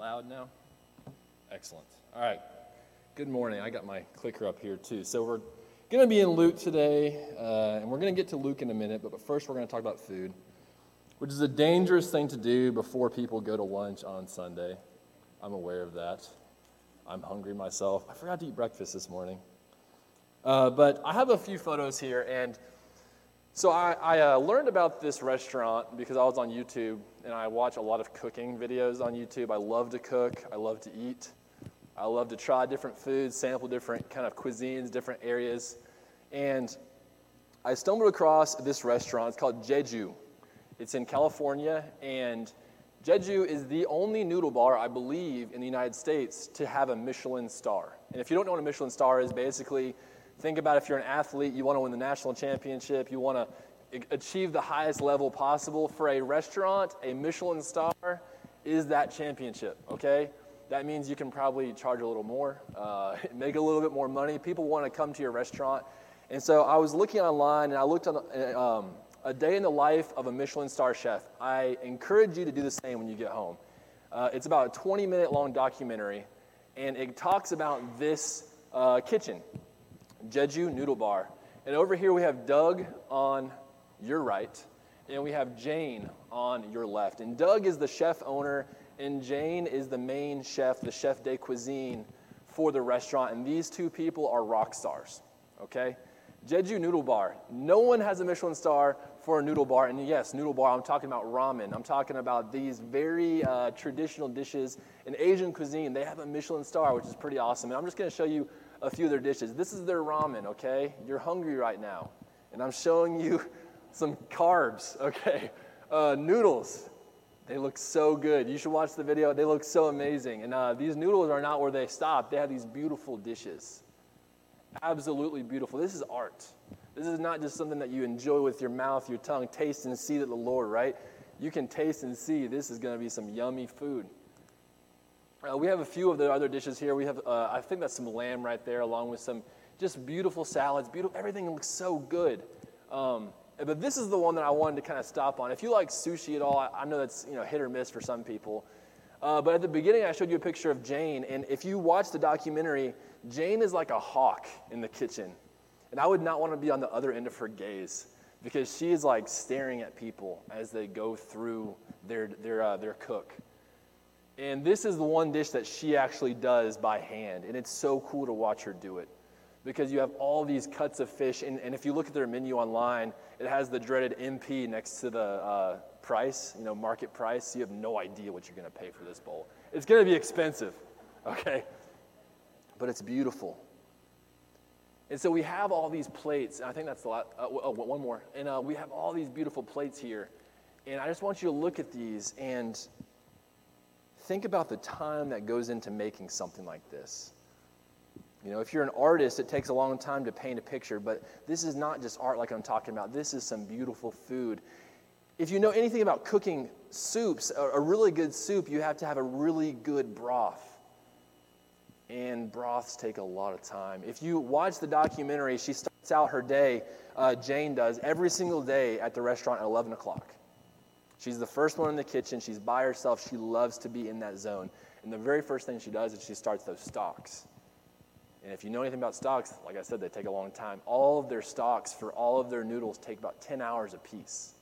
loud now? Excellent. All right. Good morning. I got my clicker up here too. So we're going to be in Luke today, uh, and we're going to get to Luke in a minute, but first we're going to talk about food, which is a dangerous thing to do before people go to lunch on Sunday. I'm aware of that. I'm hungry myself. I forgot to eat breakfast this morning. Uh, but I have a few photos here, and so I, I uh, learned about this restaurant because I was on YouTube, and I watch a lot of cooking videos on YouTube. I love to cook. I love to eat. I love to try different foods, sample different kind of cuisines, different areas. And I stumbled across this restaurant. It's called Jeju. It's in California, and Jeju is the only noodle bar, I believe, in the United States to have a Michelin star. And if you don't know what a Michelin star is, basically, think about if you're an athlete, you want to win the national championship, you want to achieve the highest level possible. For a restaurant, a Michelin star is that championship, okay? that means you can probably charge a little more, uh, make a little bit more money. People want to come to your restaurant. And so I was looking online and I looked on um, a day in the life of a Michelin star chef. I encourage you to do the same when you get home. Uh, it's about a 20 minute long documentary, and it talks about this uh, kitchen, Jeju Noodle Bar. And over here we have Doug on your right, and we have Jane on your left. And Doug is the chef owner and Jane is the main chef, the chef de cuisine for the restaurant. And these two people are rock stars, okay? Jeju Noodle Bar. No one has a Michelin star for a noodle bar. And yes, noodle bar, I'm talking about ramen. I'm talking about these very uh, traditional dishes in Asian cuisine. They have a Michelin star, which is pretty awesome. And I'm just going to show you a few of their dishes. This is their ramen, okay? You're hungry right now. And I'm showing you some carbs, okay? Uh, noodles. They look so good. You should watch the video. They look so amazing. And uh, these noodles are not where they stop. They have these beautiful dishes. Absolutely beautiful. This is art. This is not just something that you enjoy with your mouth, your tongue, taste and see that the Lord, right? You can taste and see this is going to be some yummy food. Uh, we have a few of the other dishes here. We have, uh, I think that's some lamb right there, along with some just beautiful salads. Beautiful, everything looks so good. Um, but this is the one that I wanted to kind of stop on. If you like sushi at all, I, I know that's you know hit or miss for some people. Uh, but at the beginning, I showed you a picture of Jane, and if you watch the documentary, Jane is like a hawk in the kitchen, and I would not want to be on the other end of her gaze because she is like staring at people as they go through their their uh, their cook. And this is the one dish that she actually does by hand, and it's so cool to watch her do it because you have all these cuts of fish. And, and if you look at their menu online, it has the dreaded MP next to the uh, price, you know, market price. You have no idea what you're going to pay for this bowl. It's going to be expensive, okay? But it's beautiful. And so we have all these plates. I think that's a lot. uh, oh, one more. And uh, we have all these beautiful plates here. And I just want you to look at these and think about the time that goes into making something like this. You know, if you're an artist, it takes a long time to paint a picture, but this is not just art like I'm talking about. This is some beautiful food. If you know anything about cooking soups, a really good soup, you have to have a really good broth. And broths take a lot of time. If you watch the documentary, she starts out her day, uh, Jane does, every single day at the restaurant at 11 o'clock. She's the first one in the kitchen. She's by herself. She loves to be in that zone. And the very first thing she does is she starts those stocks. And if you know anything about stocks, like I said, they take a long time. All of their stocks for all of their noodles take about 10 hours a piece.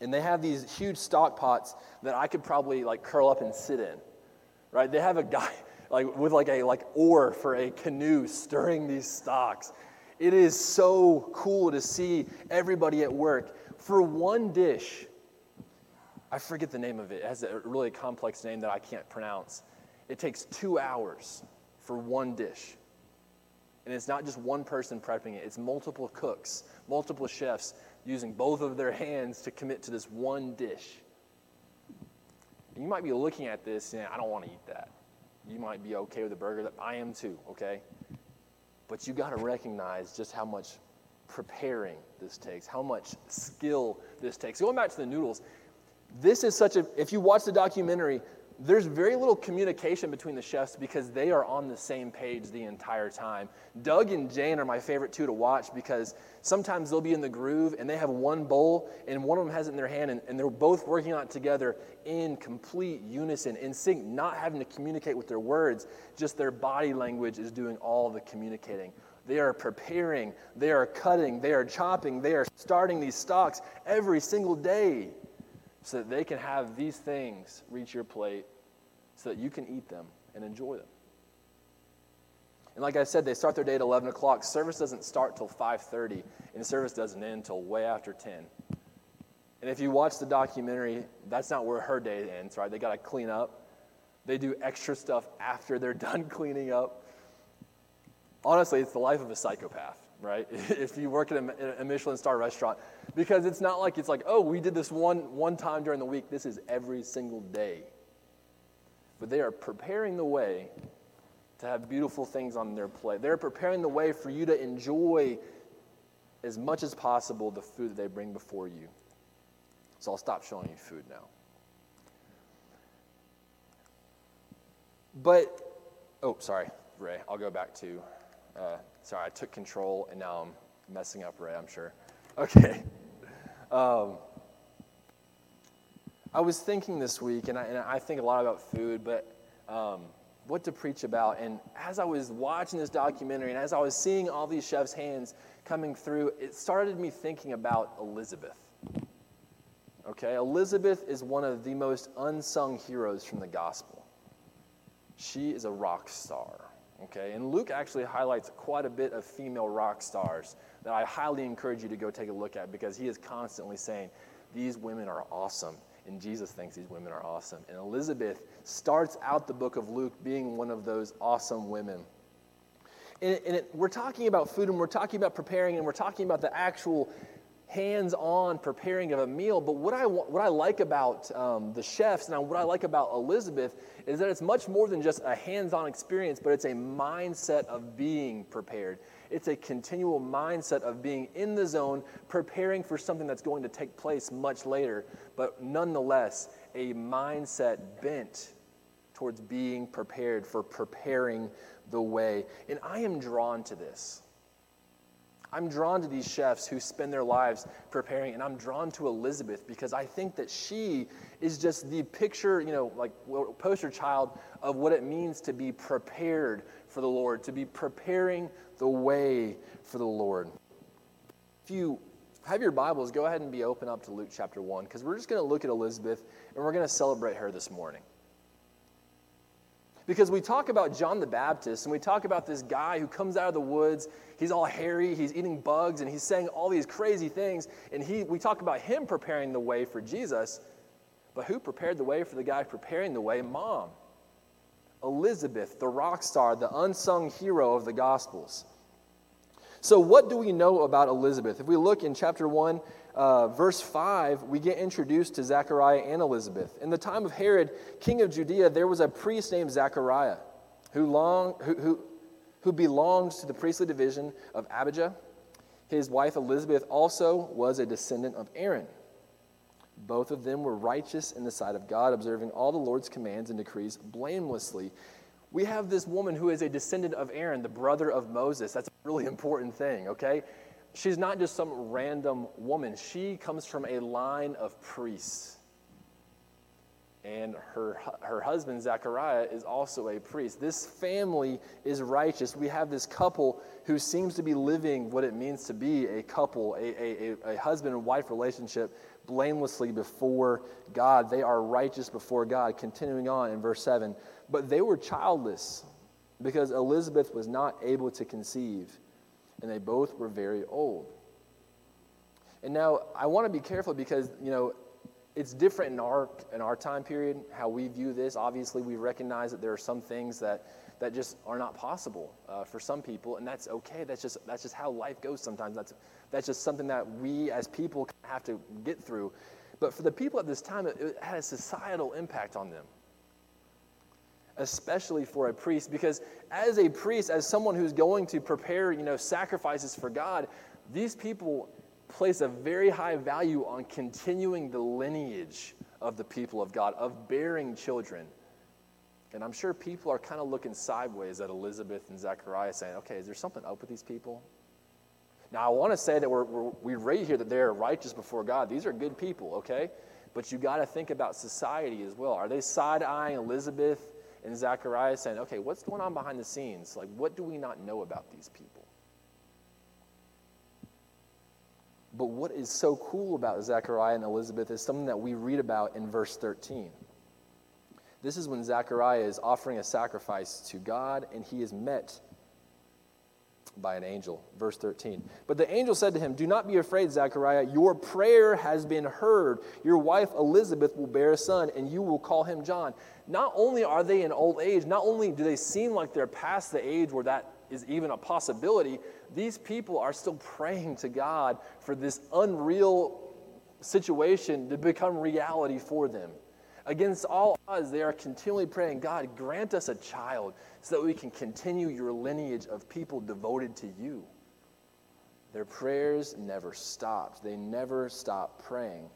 And they have these huge stock pots that I could probably like curl up and sit in. Right? They have a guy like with like a like oar for a canoe stirring these stocks. It is so cool to see everybody at work. For one dish, I forget the name of it. It has a really complex name that I can't pronounce. It takes two hours for one dish. And it's not just one person prepping it, it's multiple cooks, multiple chefs using both of their hands to commit to this one dish. And you might be looking at this and I don't want to eat that. You might be okay with a burger. I am too, okay? But you got to recognize just how much preparing this takes, how much skill this takes. Going back to the noodles, this is such a, if you watch the documentary, there's very little communication between the chefs because they are on the same page the entire time. Doug and Jane are my favorite two to watch because sometimes they'll be in the groove and they have one bowl and one of them has it in their hand and, and they're both working on it together in complete unison, in sync, not having to communicate with their words, just their body language is doing all the communicating. They are preparing, they are cutting, they are chopping, they are starting these stocks every single day so that they can have these things reach your plate so that you can eat them and enjoy them. And like I said, they start their day at 11 o'clock. Service doesn't start till 5.30, and service doesn't end till way after 10. And if you watch the documentary, that's not where her day ends, right? They got to clean up. They do extra stuff after they're done cleaning up. Honestly, it's the life of a psychopath right? if you work at a, a, Michelin star restaurant, because it's not like it's like, oh, we did this one one time during the week. This is every single day. But they are preparing the way to have beautiful things on their plate. They're preparing the way for you to enjoy as much as possible the food that they bring before you. So I'll stop showing you food now. But, oh, sorry, Ray. I'll go back to uh, sorry, I took control and now I'm messing up Ray, I'm sure. Okay. Um, I was thinking this week, and I, and I, think a lot about food, but um, what to preach about. And as I was watching this documentary and as I was seeing all these chefs' hands coming through, it started me thinking about Elizabeth. Okay, Elizabeth is one of the most unsung heroes from the gospel. She is a rock star. Okay, and Luke actually highlights quite a bit of female rock stars that I highly encourage you to go take a look at because he is constantly saying, These women are awesome. And Jesus thinks these women are awesome. And Elizabeth starts out the book of Luke being one of those awesome women. And, and it, we're talking about food and we're talking about preparing and we're talking about the actual hands on preparing of a meal. But what I, what I like about um, the chefs and what I like about Elizabeth is that it's much more than just a hands on experience, but it's a mindset of being prepared. It's a continual mindset of being in the zone, preparing for something that's going to take place much later, but nonetheless, a mindset bent towards being prepared for preparing the way. And I am drawn to this. I'm drawn to these chefs who spend their lives preparing, and I'm drawn to Elizabeth because I think that she is just the picture, you know, like poster child of what it means to be prepared for the Lord, to be preparing the way for the Lord. If you have your Bibles, go ahead and be open up to Luke chapter 1 because we're just going to look at Elizabeth and we're going to celebrate her this morning. Because we talk about John the Baptist and we talk about this guy who comes out of the woods, he's all hairy, he's eating bugs, and he's saying all these crazy things. And he, we talk about him preparing the way for Jesus. But who prepared the way for the guy preparing the way? Mom. Elizabeth, the rock star, the unsung hero of the Gospels. So, what do we know about Elizabeth? If we look in chapter 1, uh, verse 5, we get introduced to Zechariah and Elizabeth. In the time of Herod, king of Judea, there was a priest named Zechariah who, long, who, who, who belonged to the priestly division of Abijah. His wife Elizabeth also was a descendant of Aaron. Both of them were righteous in the sight of God, observing all the Lord's commands and decrees blamelessly. We have this woman who is a descendant of Aaron, the brother of Moses. That's a really important thing, okay? She's not just some random woman. She comes from a line of priests. And her, her husband, Zechariah, is also a priest. This family is righteous. We have this couple who seems to be living what it means to be a couple, a, a, a husband and wife relationship, blamelessly before God. They are righteous before God. Continuing on in verse 7. But they were childless because Elizabeth was not able to conceive and they both were very old. And now I want to be careful because, you know, it's different in our in our time period how we view this. Obviously, we recognize that there are some things that that just are not possible uh, for some people, and that's okay. That's just that's just how life goes. Sometimes that's that's just something that we as people have to get through. But for the people at this time, it, it had a societal impact on them especially for a priest, because as a priest, as someone who's going to prepare, you know, sacrifices for God, these people place a very high value on continuing the lineage of the people of God, of bearing children. And I'm sure people are kind of looking sideways at Elizabeth and Zechariah saying, okay, is there something up with these people? Now, I want to say that we're, we're, we read here that they're righteous before God. These are good people, okay? But you got to think about society as well. Are they side eyeing Elizabeth and Zechariah saying, okay, what's going on behind the scenes? Like, what do we not know about these people? But what is so cool about Zechariah and Elizabeth is something that we read about in verse 13. This is when Zechariah is offering a sacrifice to God and he is met by an angel. Verse 13. But the angel said to him, Do not be afraid, Zechariah. Your prayer has been heard. Your wife Elizabeth will bear a son, and you will call him John. Not only are they in old age, not only do they seem like they're past the age where that is even a possibility, these people are still praying to God for this unreal situation to become reality for them. Against all odds, they are continually praying, God, grant us a child so that we can continue your lineage of people devoted to you. Their prayers never stopped, they never stopped praying.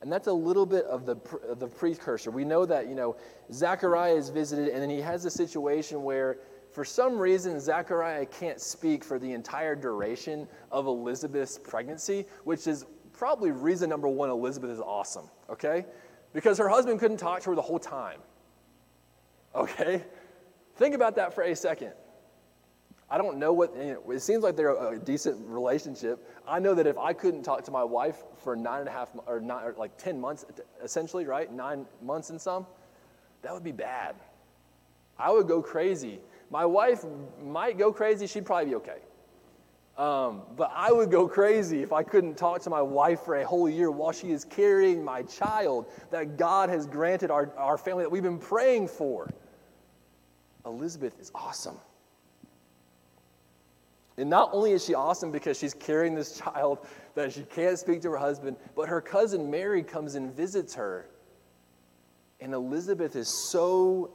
And that's a little bit of the, of the precursor. We know that, you know, Zechariah is visited, and then he has a situation where for some reason, Zechariah can't speak for the entire duration of Elizabeth's pregnancy, which is probably reason number one Elizabeth is awesome, okay? Because her husband couldn't talk to her the whole time, okay? Think about that for a second. I don't know what, you know, it seems like they're a decent relationship. I know that if I couldn't talk to my wife for nine and a half, or, nine, or like 10 months, essentially, right? Nine months and some, that would be bad. I would go crazy my wife might go crazy, she'd probably be okay. Um, but I would go crazy if I couldn't talk to my wife for a whole year while she is carrying my child that God has granted our, our family that we've been praying for. Elizabeth is awesome. And not only is she awesome because she's carrying this child that she can't speak to her husband, but her cousin Mary comes and visits her. And Elizabeth is so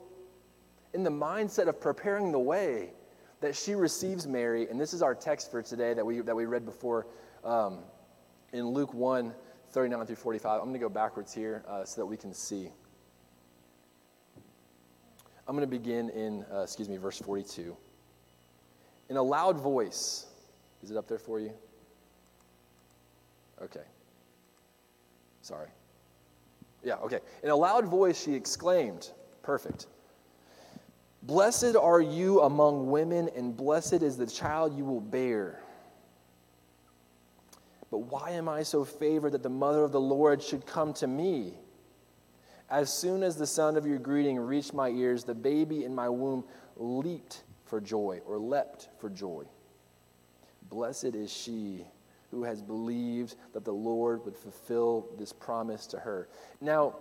in the mindset of preparing the way that she receives Mary. And this is our text for today that we, that we read before um, in Luke 1 39 through 45. I'm going to go backwards here uh, so that we can see. I'm going to begin in, uh, excuse me, verse 42. In a loud voice, is it up there for you? Okay. Sorry. Yeah, okay. In a loud voice, she exclaimed, Perfect. Blessed are you among women, and blessed is the child you will bear. But why am I so favored that the mother of the Lord should come to me? As soon as the sound of your greeting reached my ears, the baby in my womb leaped for joy, or leapt for joy. Blessed is she who has believed that the Lord would fulfill this promise to her. Now,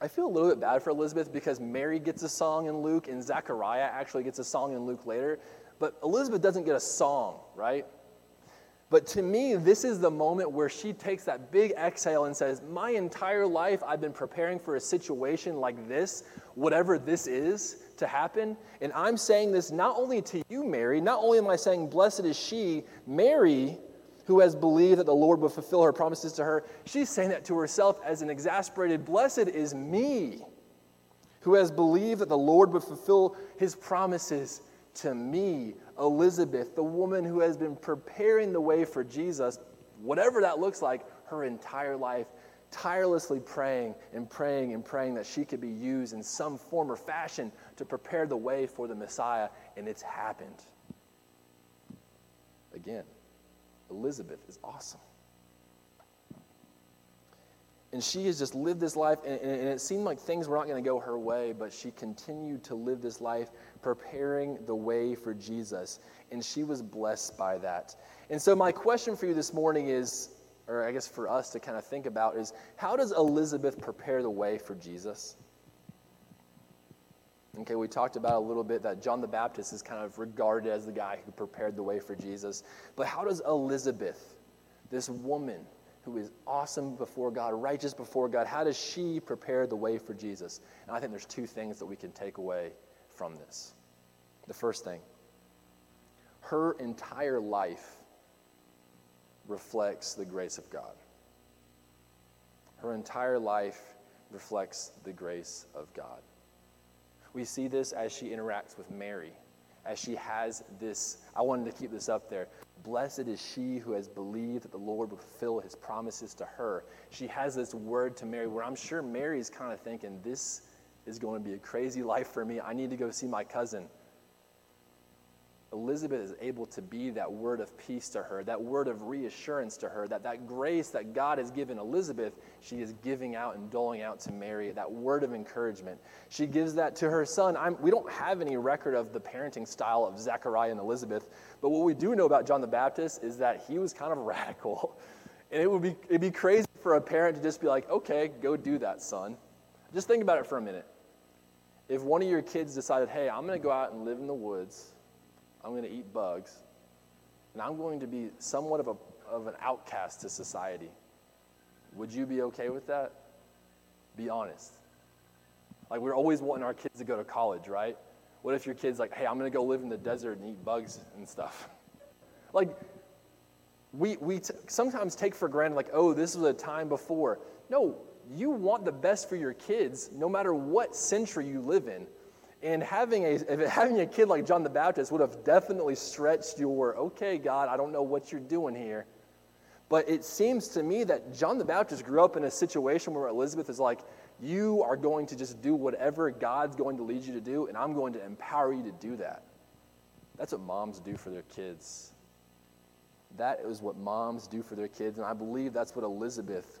I feel a little bit bad for Elizabeth because Mary gets a song in Luke and Zechariah actually gets a song in Luke later. But Elizabeth doesn't get a song, right? But to me, this is the moment where she takes that big exhale and says, My entire life, I've been preparing for a situation like this, whatever this is, to happen. And I'm saying this not only to you, Mary, not only am I saying, Blessed is she, Mary who has believed that the Lord will fulfill her promises to her, she's saying that to herself as an exasperated, Blessed is me, who has believed that the Lord would fulfill his promises to me, Elizabeth, the woman who has been preparing the way for Jesus, whatever that looks like, her entire life, tirelessly praying and praying and praying that she could be used in some form or fashion to prepare the way for the Messiah, and it's happened. Again. Elizabeth is awesome. And she has just lived this life, and, and it seemed like things were not going to go her way, but she continued to live this life, preparing the way for Jesus. And she was blessed by that. And so, my question for you this morning is, or I guess for us to kind of think about, is how does Elizabeth prepare the way for Jesus? Okay, we talked about a little bit that John the Baptist is kind of regarded as the guy who prepared the way for Jesus. But how does Elizabeth, this woman who is awesome before God, righteous before God, how does she prepare the way for Jesus? And I think there's two things that we can take away from this. The first thing, her entire life reflects the grace of God. Her entire life reflects the grace of God. We see this as she interacts with Mary, as she has this. I wanted to keep this up there. Blessed is she who has believed that the Lord would fulfill his promises to her. She has this word to Mary where I'm sure Mary's kind of thinking, this is going to be a crazy life for me. I need to go see my cousin. Elizabeth is able to be that word of peace to her, that word of reassurance to her, that that grace that God has given Elizabeth, she is giving out and doling out to Mary, that word of encouragement. She gives that to her son. I'm, we don't have any record of the parenting style of Zechariah and Elizabeth, but what we do know about John the Baptist is that he was kind of radical. And it would be, it'd be crazy for a parent to just be like, okay, go do that, son. Just think about it for a minute. If one of your kids decided, hey, I'm going to go out and live in the woods, I'm going to eat bugs, and I'm going to be somewhat of, a, of an outcast to society. Would you be okay with that? Be honest. Like, we're always wanting our kids to go to college, right? What if your kid's like, hey, I'm going to go live in the desert and eat bugs and stuff? like, we, we t- sometimes take for granted, like, oh, this was a time before. No, you want the best for your kids no matter what century you live in. And having a, having a kid like John the Baptist would have definitely stretched your, okay, God, I don't know what you're doing here. But it seems to me that John the Baptist grew up in a situation where Elizabeth is like, you are going to just do whatever God's going to lead you to do, and I'm going to empower you to do that. That's what moms do for their kids. That is what moms do for their kids, and I believe that's what Elizabeth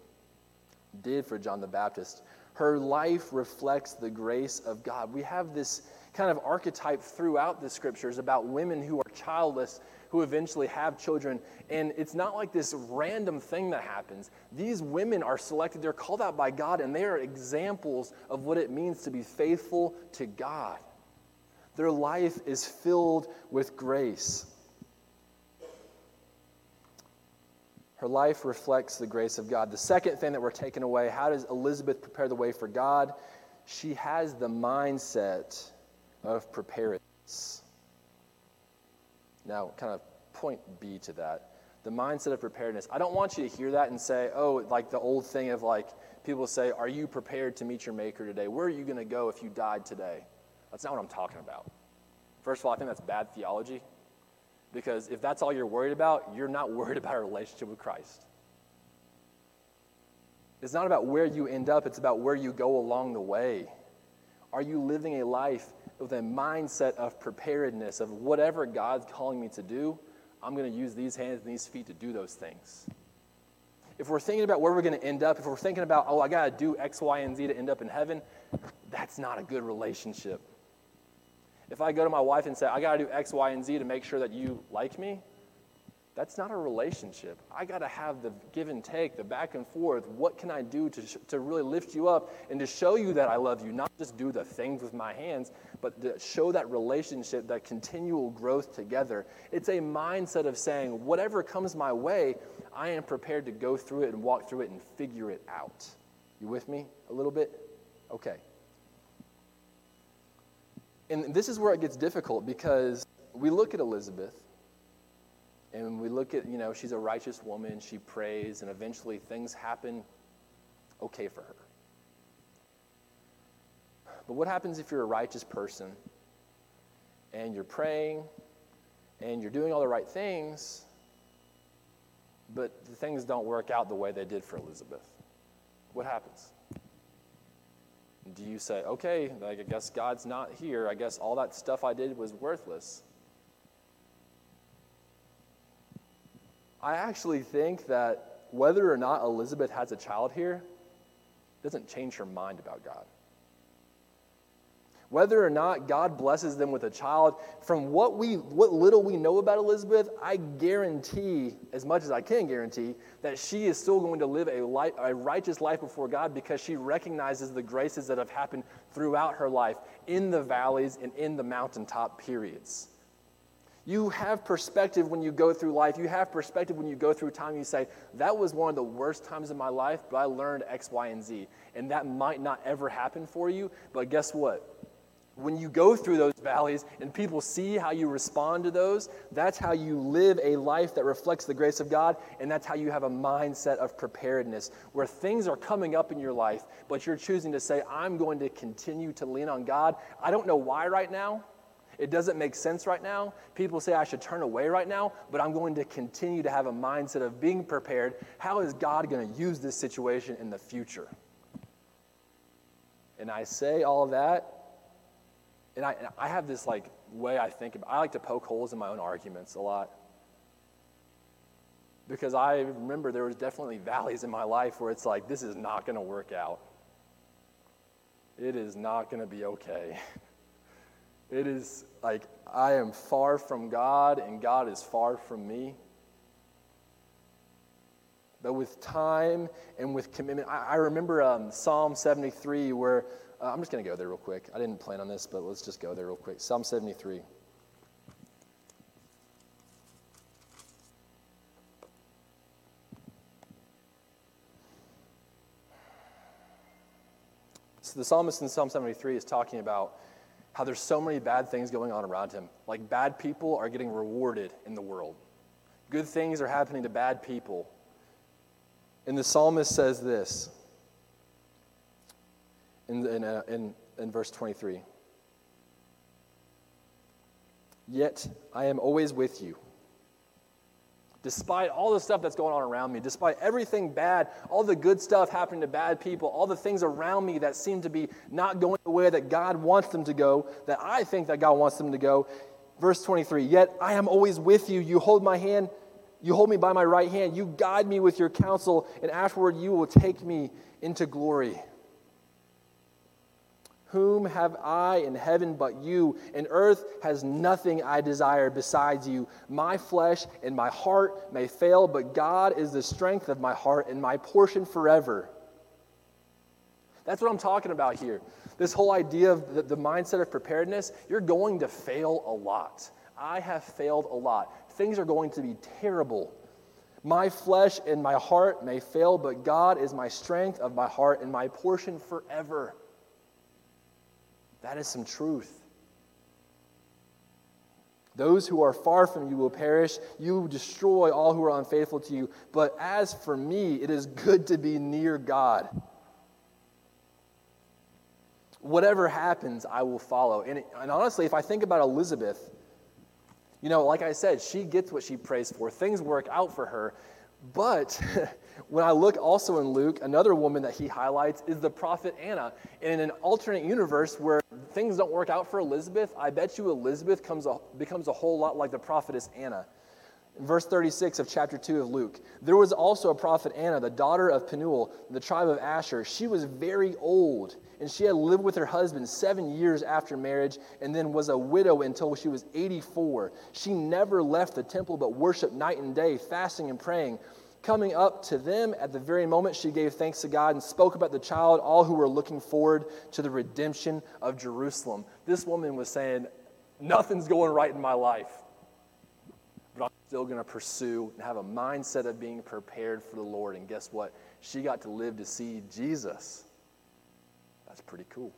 did for John the Baptist. Her life reflects the grace of God. We have this kind of archetype throughout the scriptures about women who are childless who eventually have children. And it's not like this random thing that happens. These women are selected, they're called out by God, and they are examples of what it means to be faithful to God. Their life is filled with grace. Her life reflects the grace of God. The second thing that we're taking away how does Elizabeth prepare the way for God? She has the mindset of preparedness. Now, kind of point B to that the mindset of preparedness. I don't want you to hear that and say, oh, like the old thing of like people say, are you prepared to meet your maker today? Where are you going to go if you died today? That's not what I'm talking about. First of all, I think that's bad theology. Because if that's all you're worried about, you're not worried about a relationship with Christ. It's not about where you end up, it's about where you go along the way. Are you living a life with a mindset of preparedness, of whatever God's calling me to do, I'm going to use these hands and these feet to do those things? If we're thinking about where we're going to end up, if we're thinking about, oh, I got to do X, Y, and Z to end up in heaven, that's not a good relationship. If I go to my wife and say, I got to do X, Y, and Z to make sure that you like me, that's not a relationship. I got to have the give and take, the back and forth. What can I do to, sh- to really lift you up and to show you that I love you? Not just do the things with my hands, but to show that relationship, that continual growth together. It's a mindset of saying, whatever comes my way, I am prepared to go through it and walk through it and figure it out. You with me a little bit? Okay. And this is where it gets difficult because we look at Elizabeth and we look at, you know, she's a righteous woman, she prays, and eventually things happen okay for her. But what happens if you're a righteous person and you're praying and you're doing all the right things, but the things don't work out the way they did for Elizabeth? What happens? Do you say, okay, I guess God's not here. I guess all that stuff I did was worthless? I actually think that whether or not Elizabeth has a child here doesn't change her mind about God. Whether or not God blesses them with a child, from what we what little we know about Elizabeth, I guarantee, as much as I can guarantee, that she is still going to live a, life, a righteous life before God because she recognizes the graces that have happened throughout her life in the valleys and in the mountaintop periods. You have perspective when you go through life. You have perspective when you go through time. You say, that was one of the worst times in my life, but I learned X, Y, and Z. And that might not ever happen for you, but guess what? When you go through those valleys and people see how you respond to those, that's how you live a life that reflects the grace of God, and that's how you have a mindset of preparedness, where things are coming up in your life, but you're choosing to say, I'm going to continue to lean on God. I don't know why right now. It doesn't make sense right now. People say I should turn away right now, but I'm going to continue to have a mindset of being prepared. How is God going to use this situation in the future? And I say all that and I, I have this like way I think about, I like to poke holes in my own arguments a lot. Because I remember there was definitely valleys in my life where it's like, this is not going to work out. It is not going to be okay. It is like, I am far from God and God is far from me. But with time and with commitment, I, I remember um, Psalm 73 where uh, I'm just going to go there real quick. I didn't plan on this, but let's just go there real quick. Psalm 73. So the psalmist in Psalm 73 is talking about how there's so many bad things going on around him. Like bad people are getting rewarded in the world. Good things are happening to bad people. And the psalmist says this in, in, uh, in, in verse 23. Yet I am always with you. Despite all the stuff that's going on around me, despite everything bad, all the good stuff happening to bad people, all the things around me that seem to be not going the way that God wants them to go, that I think that God wants them to go. Verse 23 Yet I am always with you. You hold my hand, you hold me by my right hand. You guide me with your counsel, and afterward you will take me into glory. Whom have I in heaven but you? And earth has nothing I desire besides you. My flesh and my heart may fail, but God is the strength of my heart and my portion forever. That's what I'm talking about here. This whole idea of the, the mindset of preparedness, you're going to fail a lot. I have failed a lot. Things are going to be terrible. My flesh and my heart may fail, but God is my strength of my heart and my portion forever. That is some truth. Those who are far from you will perish. You destroy all who are unfaithful to you. But as for me, it is good to be near God. Whatever happens, I will follow. And, and honestly, if I think about Elizabeth, you know, like I said, she gets what she prays for. Things work out for her. But when I look also in Luke, another woman that he highlights is the prophet Anna. And in an alternate universe where things don't work out for Elizabeth, I bet you Elizabeth comes a, becomes a whole lot like the prophetess Anna. In verse 36 of chapter 2 of Luke, there was also a prophet Anna, the daughter of Penuel, the tribe of Asher. She was very old, and she had lived with her husband seven years after marriage, and then was a widow until she was 84. She never left the temple but worshiped night and day, fasting and praying. Coming up to them at the very moment, she gave thanks to God and spoke about the child, all who were looking forward to the redemption of Jerusalem. This woman was saying, Nothing's going right in my life, but I'm still going to pursue and have a mindset of being prepared for the Lord. And guess what? She got to live to see Jesus. That's pretty cool.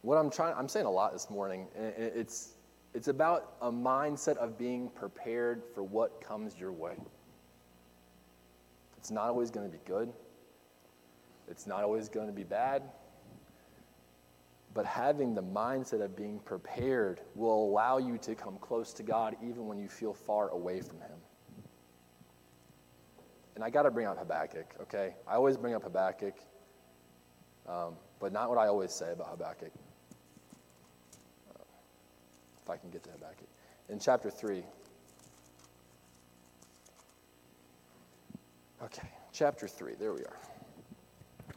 What I'm trying, I'm saying a lot this morning, and it's it's about a mindset of being prepared for what comes your way. It's not always going to be good, it's not always going to be bad. But having the mindset of being prepared will allow you to come close to God even when you feel far away from Him. And I got to bring up Habakkuk, okay? I always bring up Habakkuk, um, but not what I always say about Habakkuk. I can get to Habakkuk. In chapter 3. Okay, chapter 3. There we are.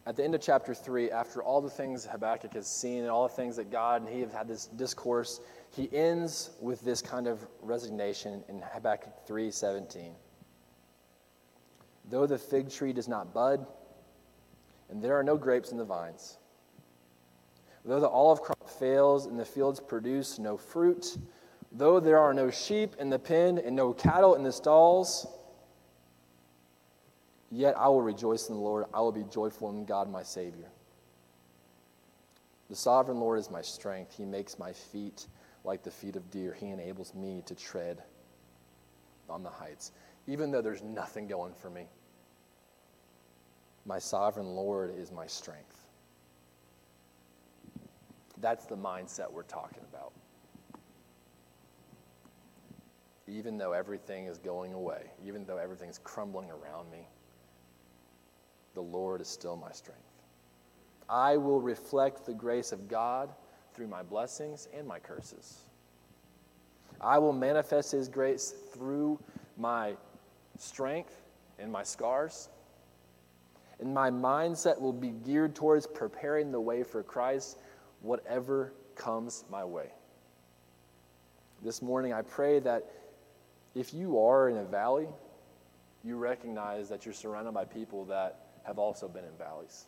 At the end of chapter 3, after all the things Habakkuk has seen and all the things that God and he have had this discourse, he ends with this kind of resignation in Habakkuk 3:17. Though the fig tree does not bud, and there are no grapes in the vines, Though the olive crop fails and the fields produce no fruit, though there are no sheep in the pen and no cattle in the stalls, yet I will rejoice in the Lord. I will be joyful in God my Savior. The sovereign Lord is my strength. He makes my feet like the feet of deer. He enables me to tread on the heights, even though there's nothing going for me. My sovereign Lord is my strength. That's the mindset we're talking about. Even though everything is going away, even though everything's crumbling around me, the Lord is still my strength. I will reflect the grace of God through my blessings and my curses. I will manifest His grace through my strength and my scars. And my mindset will be geared towards preparing the way for Christ, whatever comes my way. This morning, I pray that if you are in a valley, you recognize that you're surrounded by people that have also been in valleys.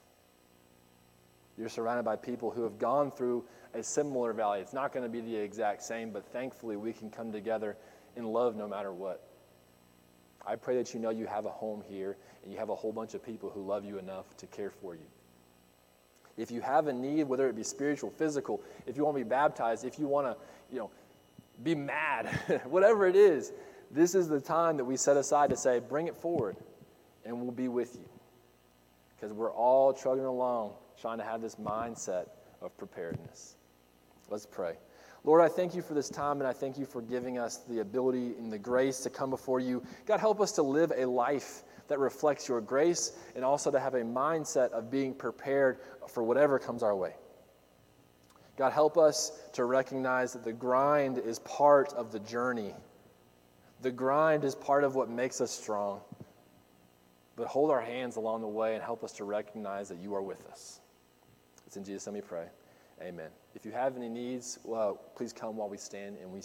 You're surrounded by people who have gone through a similar valley. It's not going to be the exact same, but thankfully we can come together in love no matter what. I pray that you know you have a home here and you have a whole bunch of people who love you enough to care for you. If you have a need, whether it be spiritual, physical, if you want to be baptized, if you want to, you know, be mad, whatever it is, this is the time that we set aside to say, bring it forward and we'll be with you. Because we're all trugging along trying to have this mindset of preparedness. Let's pray. Lord, I thank you for this time and I thank you for giving us the ability and the grace to come before you. God, help us to live a life that reflects your grace and also to have a mindset of being prepared for whatever comes our way. God, help us to recognize that the grind is part of the journey. The grind is part of what makes us strong. But hold our hands along the way and help us to recognize that you are with us. It's in Jesus' name we pray. Amen. If you have any needs, well, please come while we stand and we